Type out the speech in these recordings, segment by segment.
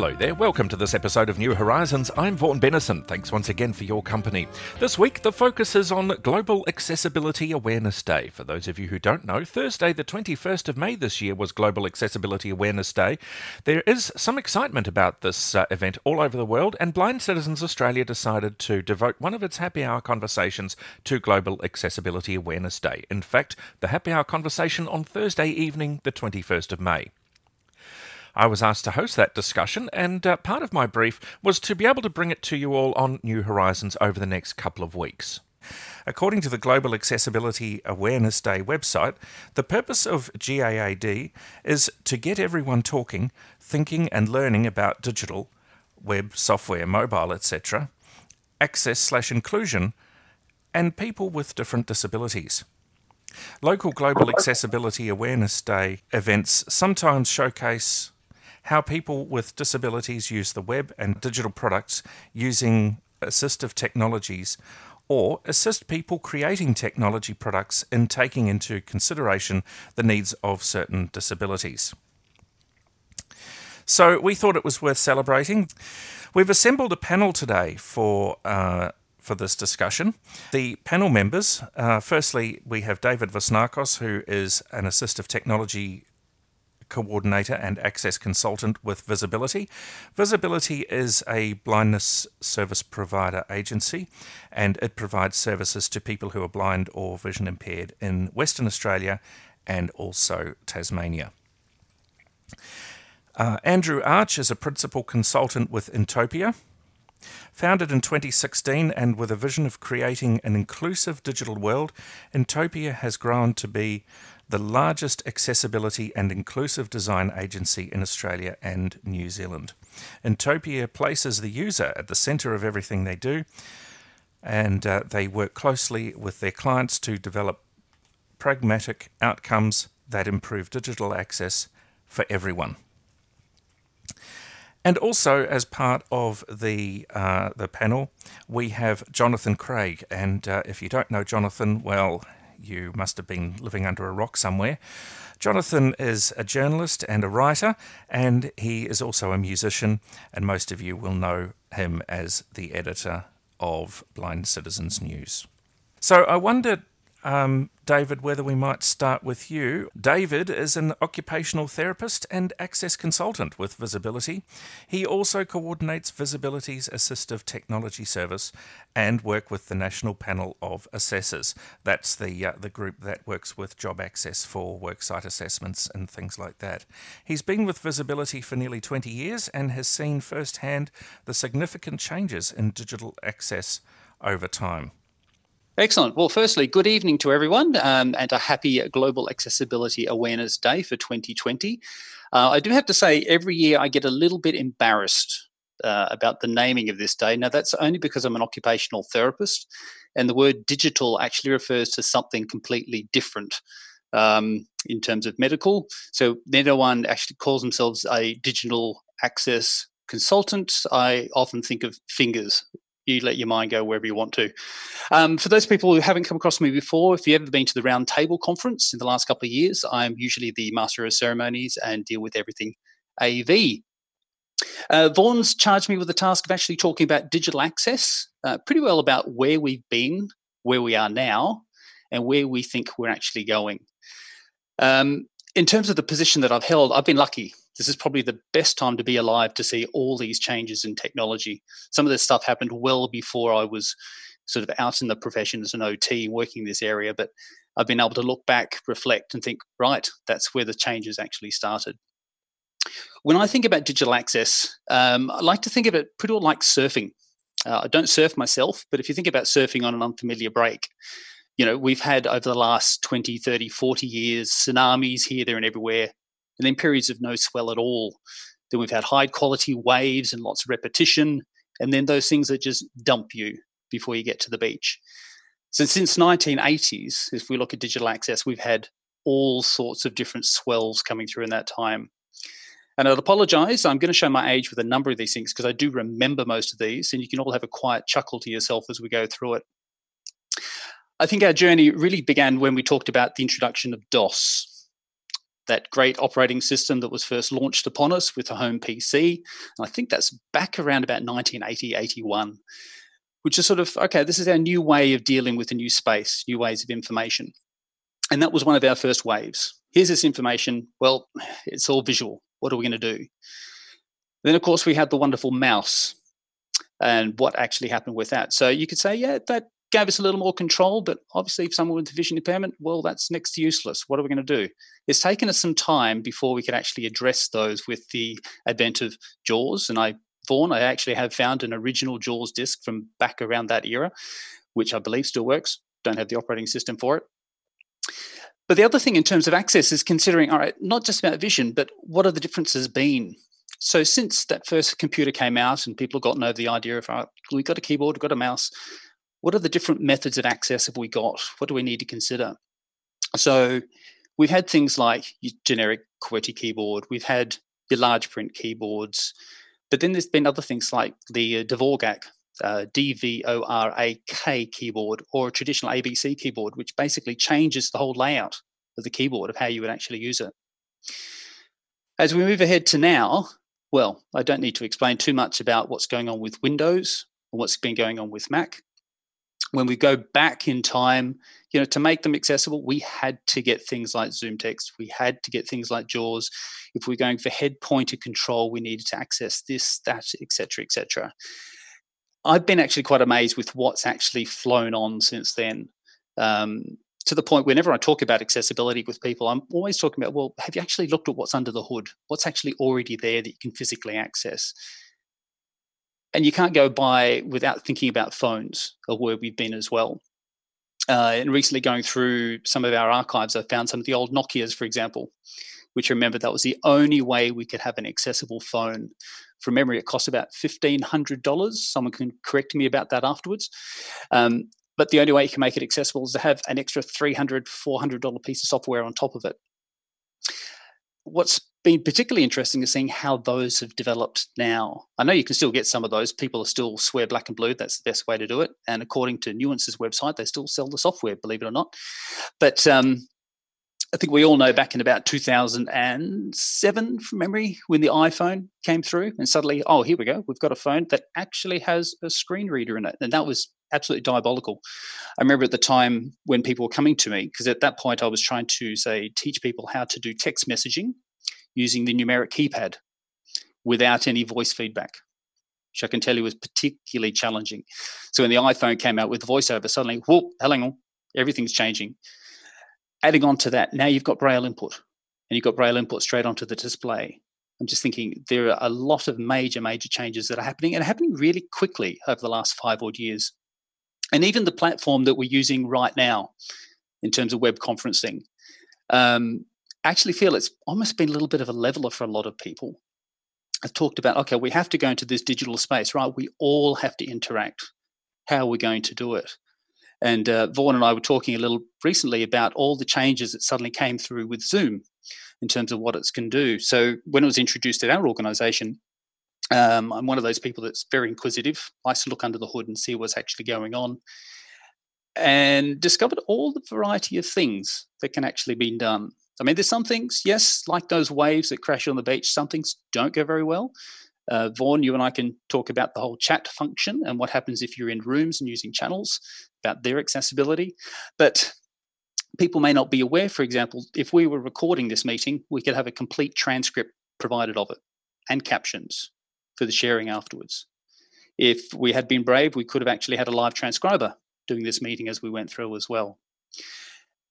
Hello there, welcome to this episode of New Horizons. I'm Vaughan Bennison. Thanks once again for your company. This week, the focus is on Global Accessibility Awareness Day. For those of you who don't know, Thursday, the 21st of May this year was Global Accessibility Awareness Day. There is some excitement about this uh, event all over the world, and Blind Citizens Australia decided to devote one of its happy hour conversations to Global Accessibility Awareness Day. In fact, the happy hour conversation on Thursday evening, the 21st of May. I was asked to host that discussion, and uh, part of my brief was to be able to bring it to you all on New Horizons over the next couple of weeks. According to the Global Accessibility Awareness Day website, the purpose of GAAD is to get everyone talking, thinking, and learning about digital, web, software, mobile, etc., access slash inclusion, and people with different disabilities. Local Global Accessibility Awareness Day events sometimes showcase how people with disabilities use the web and digital products using assistive technologies or assist people creating technology products in taking into consideration the needs of certain disabilities. So we thought it was worth celebrating. We've assembled a panel today for uh, for this discussion. The panel members, uh, firstly, we have David Vasnakos, who is an assistive technology coordinator and access consultant with VisAbility. VisAbility is a blindness service provider agency and it provides services to people who are blind or vision impaired in Western Australia and also Tasmania. Uh, Andrew Arch is a principal consultant with Intopia. Founded in 2016 and with a vision of creating an inclusive digital world, Intopia has grown to be the largest accessibility and inclusive design agency in Australia and New Zealand. Intopia places the user at the centre of everything they do, and uh, they work closely with their clients to develop pragmatic outcomes that improve digital access for everyone. And also, as part of the uh, the panel, we have Jonathan Craig. And uh, if you don't know Jonathan, well, you must have been living under a rock somewhere. Jonathan is a journalist and a writer, and he is also a musician, and most of you will know him as the editor of Blind Citizens News. So I wondered um, David, whether we might start with you. David is an occupational therapist and access consultant with VisAbility. He also coordinates VisAbility's assistive technology service and work with the National Panel of Assessors. That's the uh, the group that works with job access for worksite assessments and things like that. He's been with Visibility for nearly 20 years and has seen firsthand the significant changes in digital access over time. Excellent. Well, firstly, good evening to everyone um, and a happy Global Accessibility Awareness Day for 2020. Uh, I do have to say, every year I get a little bit embarrassed uh, about the naming of this day. Now, that's only because I'm an occupational therapist, and the word digital actually refers to something completely different um, in terms of medical. So, no one actually calls themselves a digital access consultant. I often think of fingers you let your mind go wherever you want to. Um, for those people who haven't come across me before, if you've ever been to the Round Table Conference in the last couple of years, I'm usually the Master of Ceremonies and deal with everything AV. Uh, Vaughan's charged me with the task of actually talking about digital access, uh, pretty well about where we've been, where we are now, and where we think we're actually going. Um, in terms of the position that I've held, I've been lucky this is probably the best time to be alive to see all these changes in technology. Some of this stuff happened well before I was sort of out in the profession as an OT working this area, but I've been able to look back, reflect, and think, right, that's where the changes actually started. When I think about digital access, um, I like to think of it pretty well like surfing. Uh, I don't surf myself, but if you think about surfing on an unfamiliar break, you know, we've had over the last 20, 30, 40 years tsunamis here, there, and everywhere and then periods of no swell at all. Then we've had high quality waves and lots of repetition, and then those things that just dump you before you get to the beach. So since 1980s, if we look at digital access, we've had all sorts of different swells coming through in that time. And I'd apologize, I'm going to show my age with a number of these things because I do remember most of these, and you can all have a quiet chuckle to yourself as we go through it. I think our journey really began when we talked about the introduction of DOS, that great operating system that was first launched upon us with the home PC. And I think that's back around about 1980, 81, which is sort of, okay, this is our new way of dealing with a new space, new ways of information. And that was one of our first waves. Here's this information. Well, it's all visual. What are we going to do? Then, of course, we had the wonderful mouse and what actually happened with that. So you could say, yeah, that gave us a little more control, but obviously, if someone with vision impairment, well, that's next to useless. What are we going to do? It's taken us some time before we could actually address those with the advent of JAWS. And I, Vaughan, I actually have found an original JAWS disk from back around that era, which I believe still works. Don't have the operating system for it. But the other thing in terms of access is considering, all right, not just about vision, but what are the differences been? So since that first computer came out and people have gotten over the idea of, all right, we've got a keyboard, we've got a mouse, what are the different methods of access have we got? What do we need to consider? So we've had things like generic QWERTY keyboard, we've had your large print keyboards, but then there's been other things like the uh, Dvorak, uh, D-V-O-R-A-K keyboard or a traditional ABC keyboard, which basically changes the whole layout of the keyboard of how you would actually use it. As we move ahead to now, well, I don't need to explain too much about what's going on with Windows and what's been going on with Mac. When we go back in time, you know, to make them accessible, we had to get things like ZoomText. We had to get things like JAWS. If we're going for head pointer control, we needed to access this, that, etc., etc. I've been actually quite amazed with what's actually flown on since then. Um, to the point whenever I talk about accessibility with people, I'm always talking about, well, have you actually looked at what's under the hood? What's actually already there that you can physically access? And you can't go by without thinking about phones or where we've been as well. Uh, and recently going through some of our archives, I found some of the old Nokias, for example, which remember that was the only way we could have an accessible phone. From memory, it cost about $1,500. Someone can correct me about that afterwards. Um, but the only way you can make it accessible is to have an extra $300, $400 piece of software on top of it. What's been particularly interesting is seeing how those have developed now. I know you can still get some of those. People are still swear black and blue. That's the best way to do it. And according to Nuance's website, they still sell the software, believe it or not. But um, I think we all know back in about 2007 from memory when the iPhone came through and suddenly, oh, here we go. We've got a phone that actually has a screen reader in it. And that was absolutely diabolical. I remember at the time when people were coming to me, because at that point I was trying to say, teach people how to do text messaging using the numeric keypad without any voice feedback, which I can tell you was particularly challenging. So when the iPhone came out with voiceover, suddenly, whoop, hang on, everything's changing adding on to that, now you've got Braille input and you've got Braille input straight onto the display. I'm just thinking there are a lot of major, major changes that are happening and happening really quickly over the last five odd years. And even the platform that we're using right now in terms of web conferencing, um, actually feel it's almost been a little bit of a leveler for a lot of people. I've talked about, okay, we have to go into this digital space, right? We all have to interact. How are we going to do it? And uh, Vaughan and I were talking a little recently about all the changes that suddenly came through with Zoom in terms of what it can do. So when it was introduced at our organization, um, I'm one of those people that's very inquisitive, likes to look under the hood and see what's actually going on, and discovered all the variety of things that can actually be done. I mean, there's some things, yes, like those waves that crash on the beach, some things don't go very well. Uh, Vaughan, you and I can talk about the whole chat function and what happens if you're in rooms and using channels, about their accessibility. But people may not be aware, for example, if we were recording this meeting, we could have a complete transcript provided of it and captions for the sharing afterwards. If we had been brave, we could have actually had a live transcriber doing this meeting as we went through as well.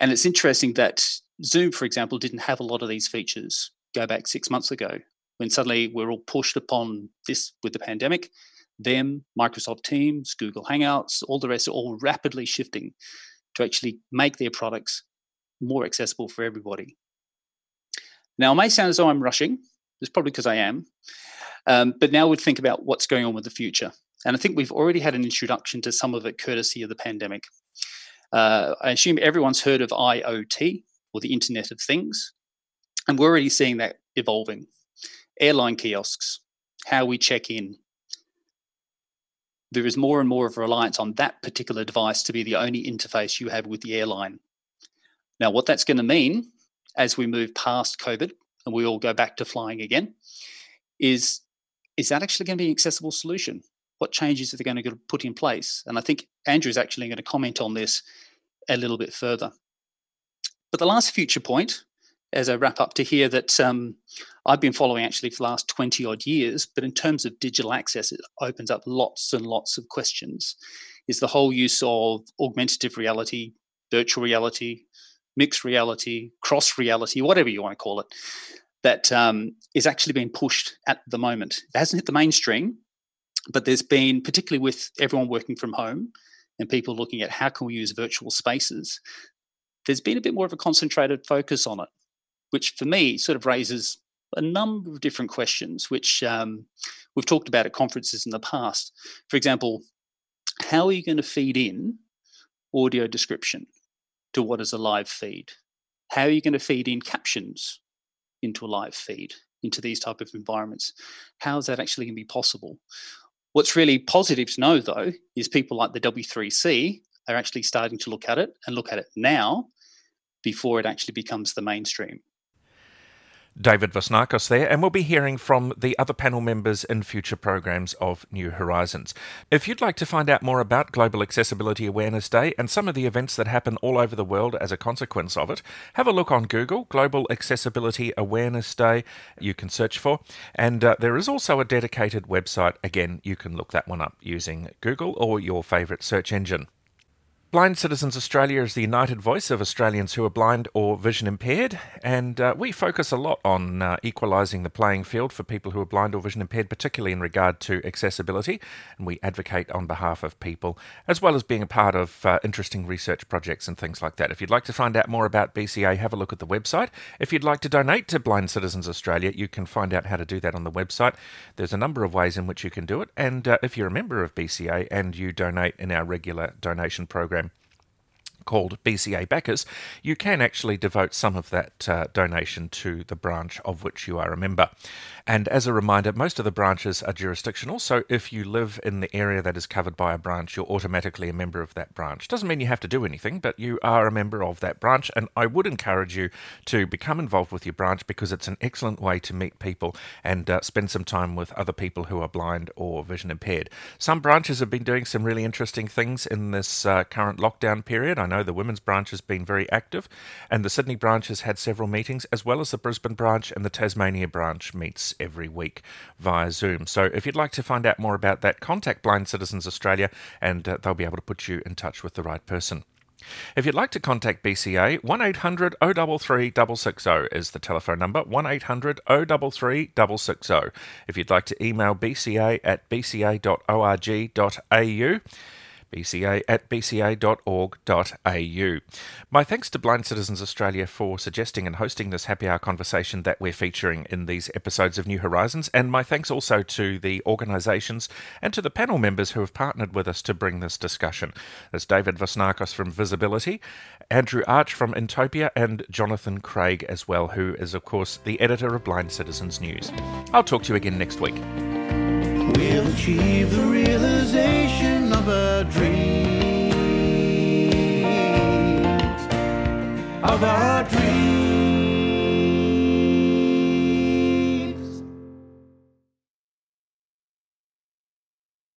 And it's interesting that Zoom, for example, didn't have a lot of these features go back six months ago when suddenly we're all pushed upon this with the pandemic, them, Microsoft Teams, Google Hangouts, all the rest are all rapidly shifting to actually make their products more accessible for everybody. Now, it may sound as though I'm rushing. It's probably because I am. Um, but now we'd think about what's going on with the future. And I think we've already had an introduction to some of it courtesy of the pandemic. Uh, I assume everyone's heard of IoT or the Internet of Things, and we're already seeing that evolving. Airline kiosks, how we check in. There is more and more of reliance on that particular device to be the only interface you have with the airline. Now, what that's going to mean as we move past COVID and we all go back to flying again is is that actually going to be an accessible solution? What changes are they going to put in place? And I think Andrew is actually going to comment on this a little bit further. But the last future point, as I wrap up to here, that um, I've been following actually for the last 20 odd years, but in terms of digital access, it opens up lots and lots of questions, is the whole use of augmentative reality, virtual reality, mixed reality, cross reality, whatever you want to call it, that um, is actually being pushed at the moment. It hasn't hit the mainstream, but there's been, particularly with everyone working from home and people looking at how can we use virtual spaces, there's been a bit more of a concentrated focus on it, which for me sort of raises a number of different questions, which um, we've talked about at conferences in the past. For example, how are you going to feed in audio description to what is a live feed? How are you going to feed in captions into a live feed, into these type of environments? How is that actually going to be possible? What's really positive to know, though, is people like the W3C are actually starting to look at it and look at it now before it actually becomes the mainstream. David Vasnakos there, and we'll be hearing from the other panel members in future programs of New Horizons. If you'd like to find out more about Global Accessibility Awareness Day and some of the events that happen all over the world as a consequence of it, have a look on Google, Global Accessibility Awareness Day, you can search for. And uh, there is also a dedicated website. Again, you can look that one up using Google or your favourite search engine. Blind Citizens Australia is the united voice of Australians who are blind or vision impaired, and uh, we focus a lot on uh, equalising the playing field for people who are blind or vision impaired, particularly in regard to accessibility. And we advocate on behalf of people, as well as being a part of uh, interesting research projects and things like that. If you'd like to find out more about BCA, have a look at the website. If you'd like to donate to Blind Citizens Australia, you can find out how to do that on the website. There's a number of ways in which you can do it, and uh, if you're a member of BCA and you donate in our regular donation program, called BCA Backers, you can actually devote some of that uh, donation to the branch of which you are a member. And as a reminder, most of the branches are jurisdictional, so if you live in the area that is covered by a branch, you're automatically a member of that branch. Doesn't mean you have to do anything, but you are a member of that branch, and I would encourage you to become involved with your branch because it's an excellent way to meet people and uh, spend some time with other people who are blind or vision impaired. Some branches have been doing some really interesting things in this uh, current lockdown period. I know the women's branch has been very active, and the Sydney branch has had several meetings, as well as the Brisbane branch and the Tasmania branch meets every week via Zoom. So if you'd like to find out more about that, contact Blind Citizens Australia and uh, they'll be able to put you in touch with the right person. If you'd like to contact BCA, 1800 033 660 is the telephone number, 1800 033 660. If you'd like to email bca at bca.org.au, bca at bca.org.au. My thanks to Blind Citizens Australia for suggesting and hosting this happy hour conversation that we're featuring in these episodes of New Horizons, and my thanks also to the organisations and to the panel members who have partnered with us to bring this discussion. There's David Vasnakos from VisAbility, Andrew Arch from Intopia, and Jonathan Craig as well, who is, of course, the editor of Blind Citizens News. I'll talk to you again next week. We'll Of our dreams.